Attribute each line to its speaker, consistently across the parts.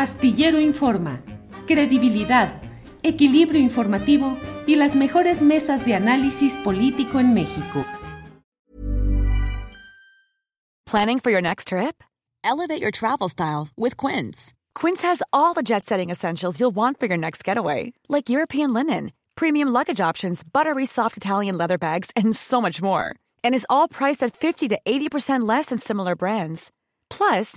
Speaker 1: Astillero Informa, credibilidad, equilibrio informativo y las mejores mesas de análisis político en México.
Speaker 2: Planning for your next trip? Elevate your travel style with Quince. Quince has all the jet setting essentials you'll want for your next getaway, like European linen, premium luggage options, buttery soft Italian leather bags, and so much more. And is all priced at 50 to 80% less than similar brands. Plus,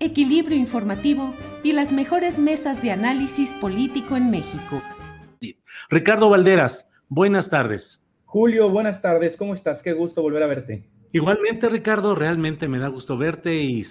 Speaker 1: equilibrio informativo y las mejores mesas de análisis político en México.
Speaker 3: Ricardo Valderas, buenas tardes.
Speaker 4: Julio, buenas tardes. ¿Cómo estás? Qué gusto volver a verte.
Speaker 3: Igualmente, Ricardo, realmente me da gusto verte y,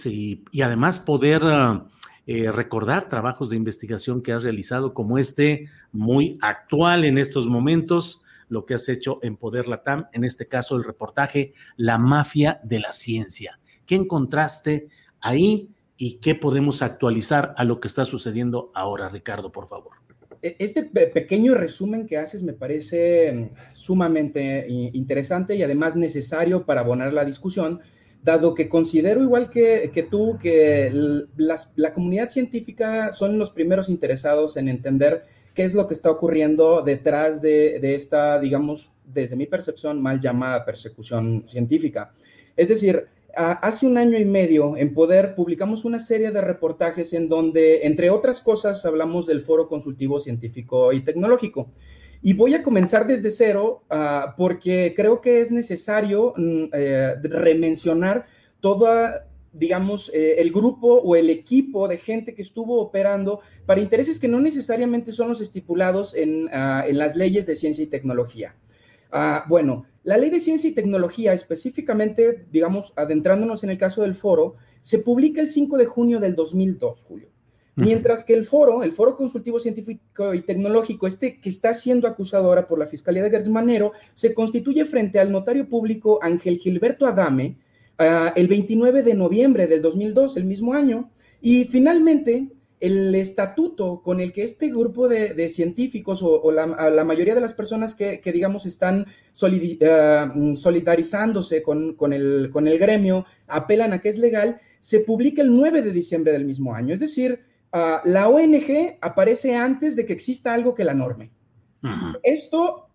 Speaker 3: y además poder uh, eh, recordar trabajos de investigación que has realizado como este, muy actual en estos momentos, lo que has hecho en Poder Latam, en este caso el reportaje La mafia de la ciencia. ¿Qué encontraste ahí y qué podemos actualizar a lo que está sucediendo ahora, Ricardo, por favor?
Speaker 4: Este pequeño resumen que haces me parece mm, sumamente interesante y además necesario para abonar la discusión, dado que considero igual que, que tú que la comunidad científica son los primeros interesados en entender qué es lo que está ocurriendo detrás de, de esta, digamos, desde mi percepción, mal llamada persecución científica. Es decir, hace un año y medio en Poder publicamos una serie de reportajes en donde, entre otras cosas, hablamos del Foro Consultivo Científico y Tecnológico. Y voy a comenzar desde cero ah, porque creo que es necesario mm, eh, remencionar toda, digamos, eh, el grupo o el equipo de gente que estuvo operando para intereses que no necesariamente son los estipulados en, ah, en las leyes de ciencia y tecnología. Ah, bueno, la ley de ciencia y tecnología, específicamente, digamos, adentrándonos en el caso del foro, se publica el 5 de junio del 2002, Julio. Mientras que el foro, el Foro Consultivo Científico y Tecnológico, este que está siendo acusado ahora por la Fiscalía de Gersmanero, se constituye frente al notario público Ángel Gilberto Adame ah, el 29 de noviembre del 2002, el mismo año, y finalmente el estatuto con el que este grupo de, científicos o, la, mayoría de las personas que, digamos, están eh, solidarizándose con, el, con, el, gremio, apelan a que es legal, se publica el 9 de diciembre del mismo año. Es decir, ah, la ONG aparece antes de que exista algo que la norme. Esto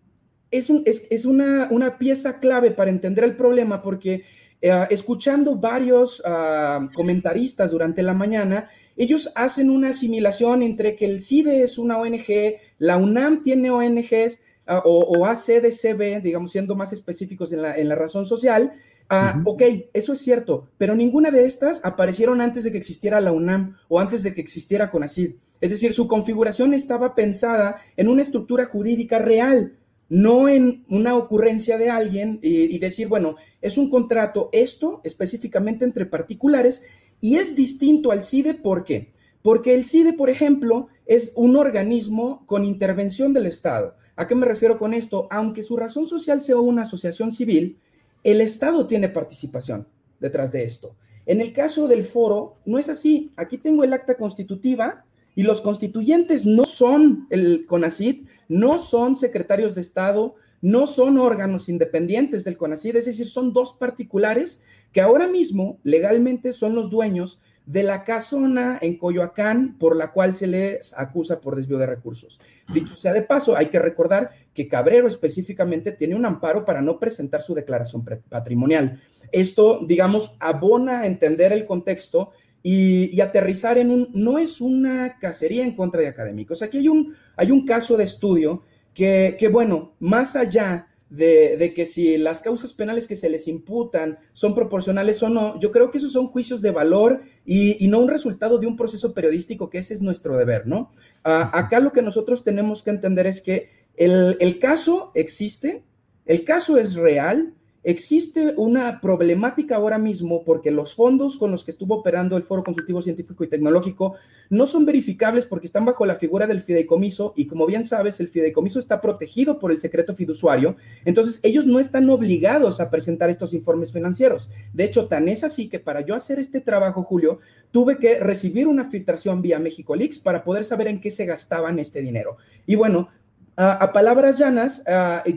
Speaker 4: es, es, una, una, pieza clave para entender el problema porque eh, escuchando varios ah, comentaristas durante la mañana, ellos hacen una asimilación entre que el CIDE es una ONG, la UNAM tiene ONGs ah, o, ACDCB, digamos, siendo más específicos en la, razón social. Ah, ok, eso es cierto, pero ninguna de estas aparecieron antes de que existiera la UNAM o antes de que existiera CONACID. Es decir, su configuración estaba pensada en una estructura jurídica real, no en una ocurrencia de alguien y, y, decir, bueno, es un contrato, esto específicamente entre particulares, y es distinto al CIDE, ¿por qué? Porque el CIDE, por ejemplo, es un organismo con intervención del Estado. ¿A qué me refiero con esto? Aunque su razón social sea una asociación civil, el Estado tiene participación detrás de esto. En el caso del foro, no es así. Aquí tengo el acta constitutiva y los constituyentes no son el CONACID, no son secretarios de Estado, no son órganos independientes del CONACID, es decir, son dos particulares que ahora mismo legalmente son los dueños de la casona en Coyoacán por la cual se les acusa por desvío de recursos. Dicho sea de paso, hay que recordar que Cabrero específicamente tiene un amparo para no presentar su declaración patrimonial. Esto, digamos, abona a entender el contexto y, aterrizar en un, no es una cacería en contra de académicos. Aquí hay un, hay un caso de estudio que, bueno, más allá de, que si las causas penales que se les imputan son proporcionales o no, yo creo que esos son juicios de valor y, no un resultado de un proceso periodístico, que ese es nuestro deber, ¿no? Ah, acá lo que nosotros tenemos que entender es que el, el caso existe, el caso es real, Existe una problemática ahora mismo porque los fondos con los que estuvo operando el Foro Consultivo Científico y Tecnológico no son verificables porque están bajo la figura del fideicomiso y como bien sabes, el fideicomiso está protegido por el secreto fiduciario, entonces ellos no están obligados a presentar estos informes financieros. De hecho, tan es así que para yo hacer este trabajo, Julio, tuve que recibir una filtración vía México Leaks para poder saber en qué se gastaban este dinero. Y bueno, a, palabras llanas,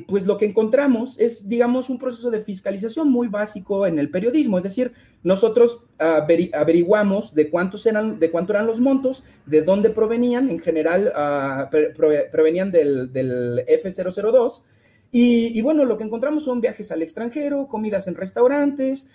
Speaker 4: pues lo que encontramos es, digamos, un proceso de fiscalización muy básico en el periodismo. Es decir, nosotros averiguamos de cuántos eran, de cuánto eran los montos, de dónde provenían. En general, provenían del, del F002 y, bueno, lo que encontramos son viajes al extranjero, comidas en restaurantes,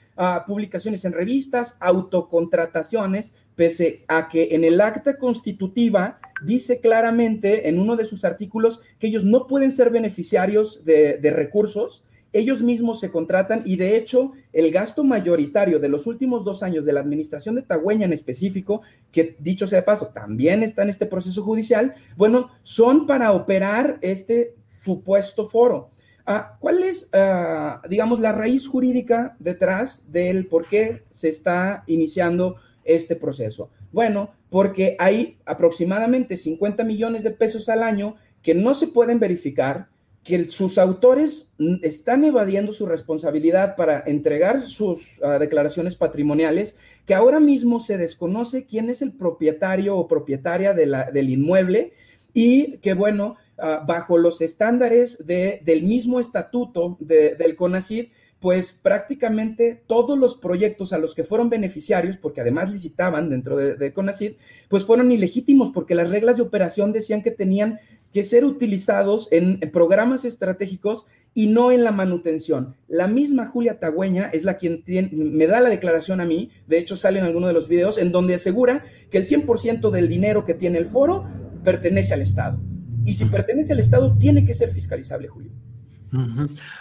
Speaker 4: publicaciones en revistas, autocontrataciones, pese a que en el acta constitutiva dice claramente en uno de sus artículos que ellos no pueden ser beneficiarios de, recursos, ellos mismos se contratan y de hecho el gasto mayoritario de los últimos dos años de la administración de Tagüeña en específico, que dicho sea de paso, también está en este proceso judicial, bueno, son para operar este supuesto foro. Ah, ¿Cuál es, ah, digamos, la raíz jurídica detrás del por qué se está iniciando este proceso? Bueno, porque hay aproximadamente 50 millones de pesos al año que no se pueden verificar, que sus autores están evadiendo su responsabilidad para entregar sus ah, declaraciones patrimoniales, que ahora mismo se desconoce quién es el propietario o propietaria del inmueble y que, bueno, Ah, bajo los estándares del mismo estatuto del CONACID, pues prácticamente todos los proyectos a los que fueron beneficiarios, porque además licitaban dentro de, de, CONACID, pues fueron ilegítimos porque las reglas de operación decían que tenían que ser utilizados en, programas estratégicos y no en la manutención. La misma Julia Tagüeña es la quien me da la declaración a mí, de hecho sale en alguno de los videos, en donde asegura que el 100% del dinero que tiene el foro pertenece al Estado. Y si pertenece al Estado, tiene que ser fiscalizable, Julio.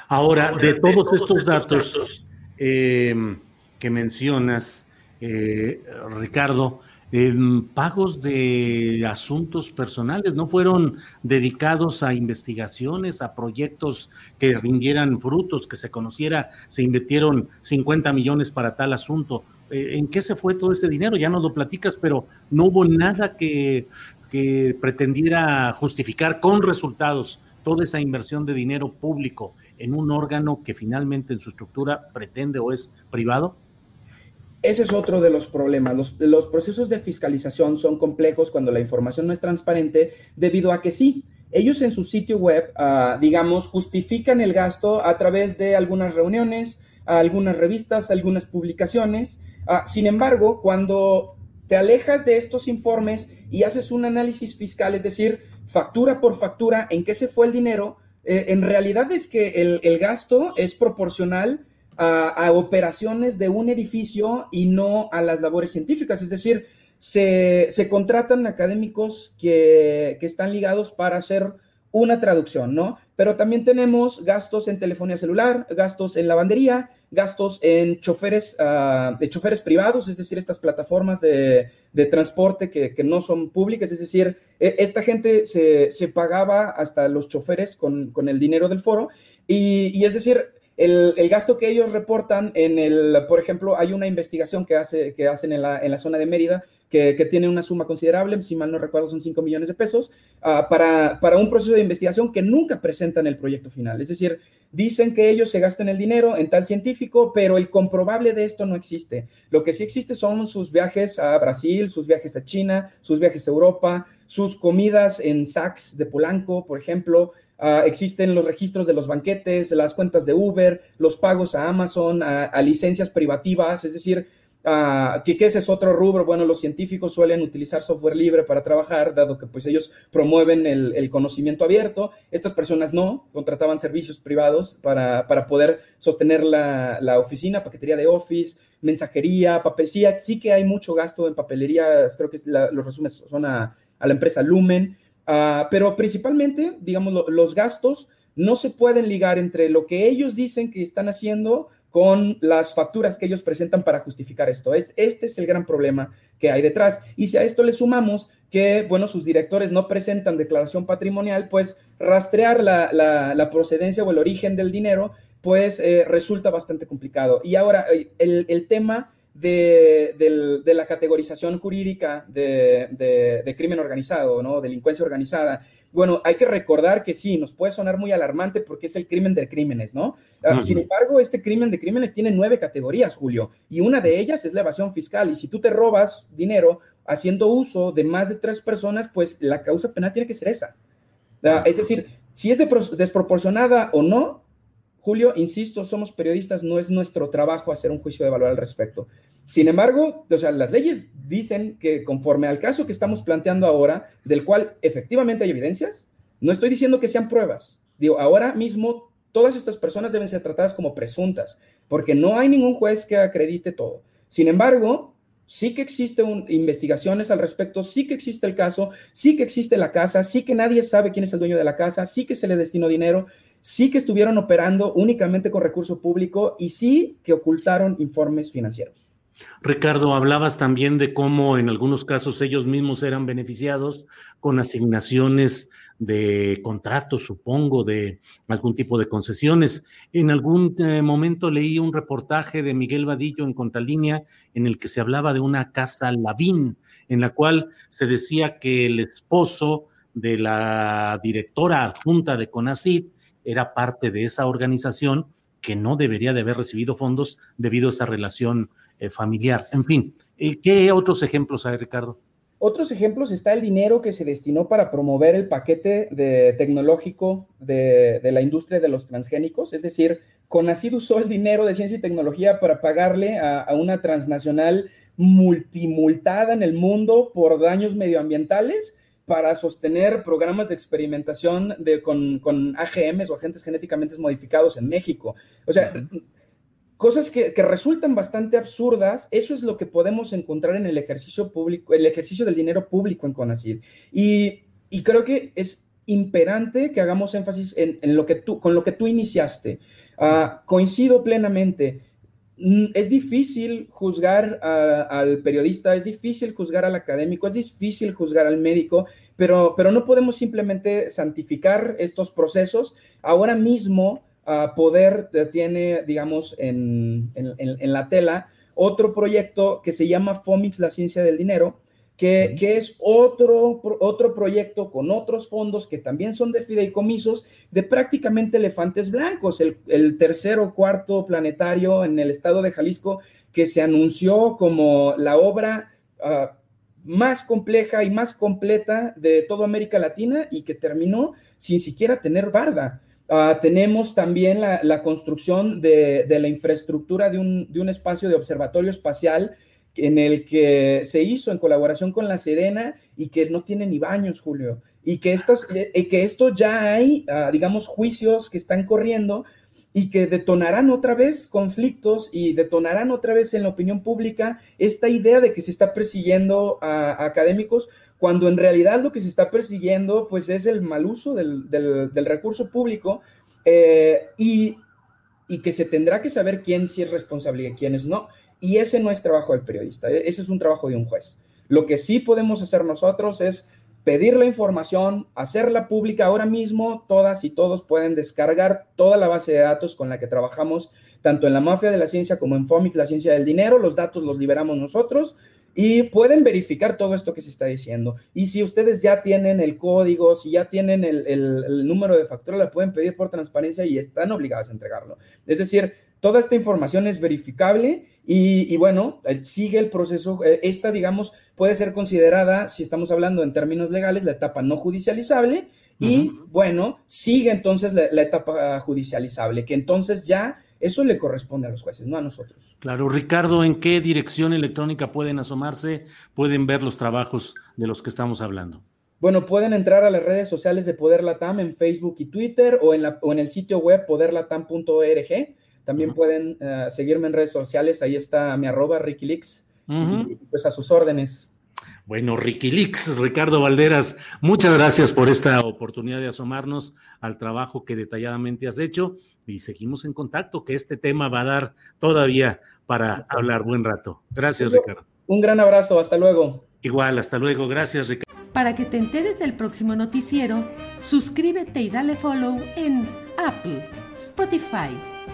Speaker 3: Ahora, de todos estos datos eh, que mencionas, eh, Ricardo, em, pagos de asuntos personales no fueron dedicados a investigaciones, a proyectos que rindieran frutos, que se conociera, se invirtieron 50 millones para tal asunto. Eh, ¿En qué se fue todo ese dinero? Ya nos lo platicas, pero no hubo nada que que pretendiera justificar con resultados toda esa inversión de dinero público en un órgano que finalmente en su estructura pretende o es privado?
Speaker 4: Ese es otro de los problemas. Los, procesos de fiscalización son complejos cuando la información no es transparente debido a que sí, ellos en su sitio web, ah, digamos, justifican el gasto a través de algunas reuniones, algunas revistas, algunas publicaciones. Ah, sin embargo, cuando te alejas de estos informes y haces un análisis fiscal, es decir, factura por factura, en qué se fue el dinero, eh, en realidad es que el, gasto es proporcional a, operaciones de un edificio y no a las labores científicas, es decir, se, contratan académicos que, que están ligados para hacer una traducción, ¿no? Pero también tenemos gastos en telefonía celular, gastos en lavandería, gastos en choferes, uh, de choferes privados, es decir, estas plataformas de, transporte que, no son públicas, es decir, e, esta gente se, pagaba hasta los choferes con, el dinero del foro y, y es decir, el, gasto que ellos reportan en el, por ejemplo, hay una investigación que, hace, que hacen en la, en la zona de Mérida que, tiene una suma considerable, si mal no recuerdo son 5 millones de pesos, ah, para, para un proceso de investigación que nunca presentan el proyecto final. Es decir, dicen que ellos se gastan el dinero en tal científico, pero el comprobable de esto no existe. Lo que sí existe son sus viajes a Brasil, sus viajes a China, sus viajes a Europa, sus comidas en Saks de Polanco, por ejemplo, Ah, existen los registros de los banquetes, las cuentas de Uber, los pagos a Amazon, a, licencias privativas, es decir, uh, que, ese es otro rubro. Bueno, los científicos suelen utilizar software libre para trabajar, dado que pues ellos promueven el, conocimiento abierto. Estas personas no, contrataban servicios privados para, poder sostener la, oficina, paquetería de Office, mensajería, papelcía. Sí que hay mucho gasto en papelería, creo que los resúmenes son a, a la empresa Lumen. Ah, pero principalmente, digamos, los gastos no se pueden ligar entre lo que ellos dicen que están haciendo con las facturas que ellos presentan para justificar esto. Es, este es el gran problema que hay detrás. Y si a esto le sumamos que, bueno, sus directores no presentan declaración patrimonial, pues rastrear la, procedencia o el origen del dinero, pues eh, resulta bastante complicado. Y ahora, eh, el, el tema de, la categorización jurídica de, crimen organizado, ¿no? Delincuencia organizada. Bueno, hay que recordar que sí, nos puede sonar muy alarmante porque es el crimen de crímenes, ¿no? Ah, sin embargo, este crimen de crímenes tiene nueve categorías, Julio, y una de ellas es la evasión fiscal. Y si tú te robas dinero haciendo uso de más de tres personas, pues la causa penal tiene que ser esa. Ah, es decir, si es desproporcionada o no, Julio, insisto, somos periodistas, no es nuestro trabajo hacer un juicio de valor al respecto. Sin embargo, o sea, las leyes dicen que conforme al caso que estamos planteando ahora, del cual efectivamente hay evidencias, no estoy diciendo que sean pruebas. Digo, ahora mismo todas estas personas deben ser tratadas como presuntas, porque no hay ningún juez que acredite todo. Sin embargo, sí que existen investigaciones al respecto, sí que existe el caso, sí que existe la casa, sí que nadie sabe quién es el dueño de la casa, sí que se le destinó dinero sí que estuvieron operando únicamente con recurso público y sí que ocultaron informes financieros.
Speaker 3: Ricardo, hablabas también de cómo en algunos casos ellos mismos eran beneficiados con asignaciones de contratos, supongo, de algún tipo de concesiones. En algún eh, momento leí un reportaje de Miguel Vadillo en Contralínea en el que se hablaba de una casa Lavín, en la cual se decía que el esposo de la directora adjunta de CONACID era parte de esa organización que no debería de haber recibido fondos debido a esa relación eh, familiar. En fin, eh, ¿qué otros ejemplos hay, Ricardo?
Speaker 4: Otros ejemplos está el dinero que se destinó para promover el paquete tecnológico de, la industria de los transgénicos, es decir, Conacid usó el dinero de ciencia y tecnología para pagarle a una transnacional multimultada en el mundo por daños medioambientales para sostener programas de experimentación de, con, con, AGMs o agentes genéticamente modificados en México. O sea, cosas que, que, resultan bastante absurdas, eso es lo que podemos encontrar en el ejercicio público, el ejercicio del dinero público en CONACID. Y, y creo que es imperante que hagamos énfasis en, en, lo que tú, con lo que tú iniciaste. Uh, coincido plenamente es difícil juzgar al periodista, es difícil juzgar al académico, es difícil juzgar al médico, pero, pero no podemos simplemente santificar estos procesos. Ahora mismo, uh, Poder tiene, digamos, en, en, la tela otro proyecto que se llama FOMIX, la ciencia del dinero, que, es otro, otro proyecto con otros fondos que también son de fideicomisos de prácticamente elefantes blancos, el, el tercer o cuarto planetario en el estado de Jalisco que se anunció como la obra ah, más compleja y más completa de toda América Latina y que terminó sin siquiera tener barda. Ah, tenemos también la, construcción de, de, la infraestructura de un, de un espacio de observatorio espacial en el que se hizo en colaboración con la Sedena y que no tiene ni baños, Julio, y que, estos, que esto ya hay, ah, digamos, juicios que están corriendo y que detonarán otra vez conflictos y detonarán otra vez en la opinión pública esta idea de que se está persiguiendo a, académicos cuando en realidad lo que se está persiguiendo pues es el mal uso del, recurso público eh, y, y que se tendrá que saber quién sí es responsable y quiénes no. Y ese no es trabajo del periodista, e-, ese es un trabajo de un juez. Lo que sí podemos hacer nosotros es pedir la información, hacerla pública. Ahora mismo todas y todos pueden descargar toda la base de datos con la que trabajamos, tanto en la mafia de la ciencia como en FOMIX, la ciencia del dinero. Los datos los liberamos nosotros y pueden verificar todo esto que se está diciendo. Y si ustedes ya tienen el código, si ya tienen el, el número de factura, la pueden pedir por transparencia y están obligados a entregarlo. Es decir, Toda esta información es verificable y, bueno, sigue el proceso. Eh, esta, digamos, puede ser considerada, si estamos hablando en términos legales, la etapa no judicializable y, bueno, sigue entonces la, etapa judicializable, que entonces ya eso le corresponde a los jueces, no a nosotros.
Speaker 3: Claro, Ricardo, ¿en qué dirección electrónica pueden asomarse? Pueden ver los trabajos de los que estamos hablando.
Speaker 4: Bueno, pueden entrar a las redes sociales de Poder Latam en Facebook y Twitter o en, la, o en el sitio web poderlatam.org. También pueden eh, seguirme en redes sociales, ahí está mi arroba Ricky y, pues a sus órdenes.
Speaker 3: Bueno, Riquilix, Ricardo Valderas, muchas gracias por esta oportunidad de asomarnos al trabajo que detalladamente has hecho y seguimos en contacto, que este tema va a dar todavía para hablar buen rato. Gracias, Ricardo.
Speaker 4: Un gran abrazo, hasta luego.
Speaker 3: Igual, hasta luego, gracias, Ricardo.
Speaker 1: Para que te enteres del próximo noticiero, suscríbete y dale follow en Apple, Spotify,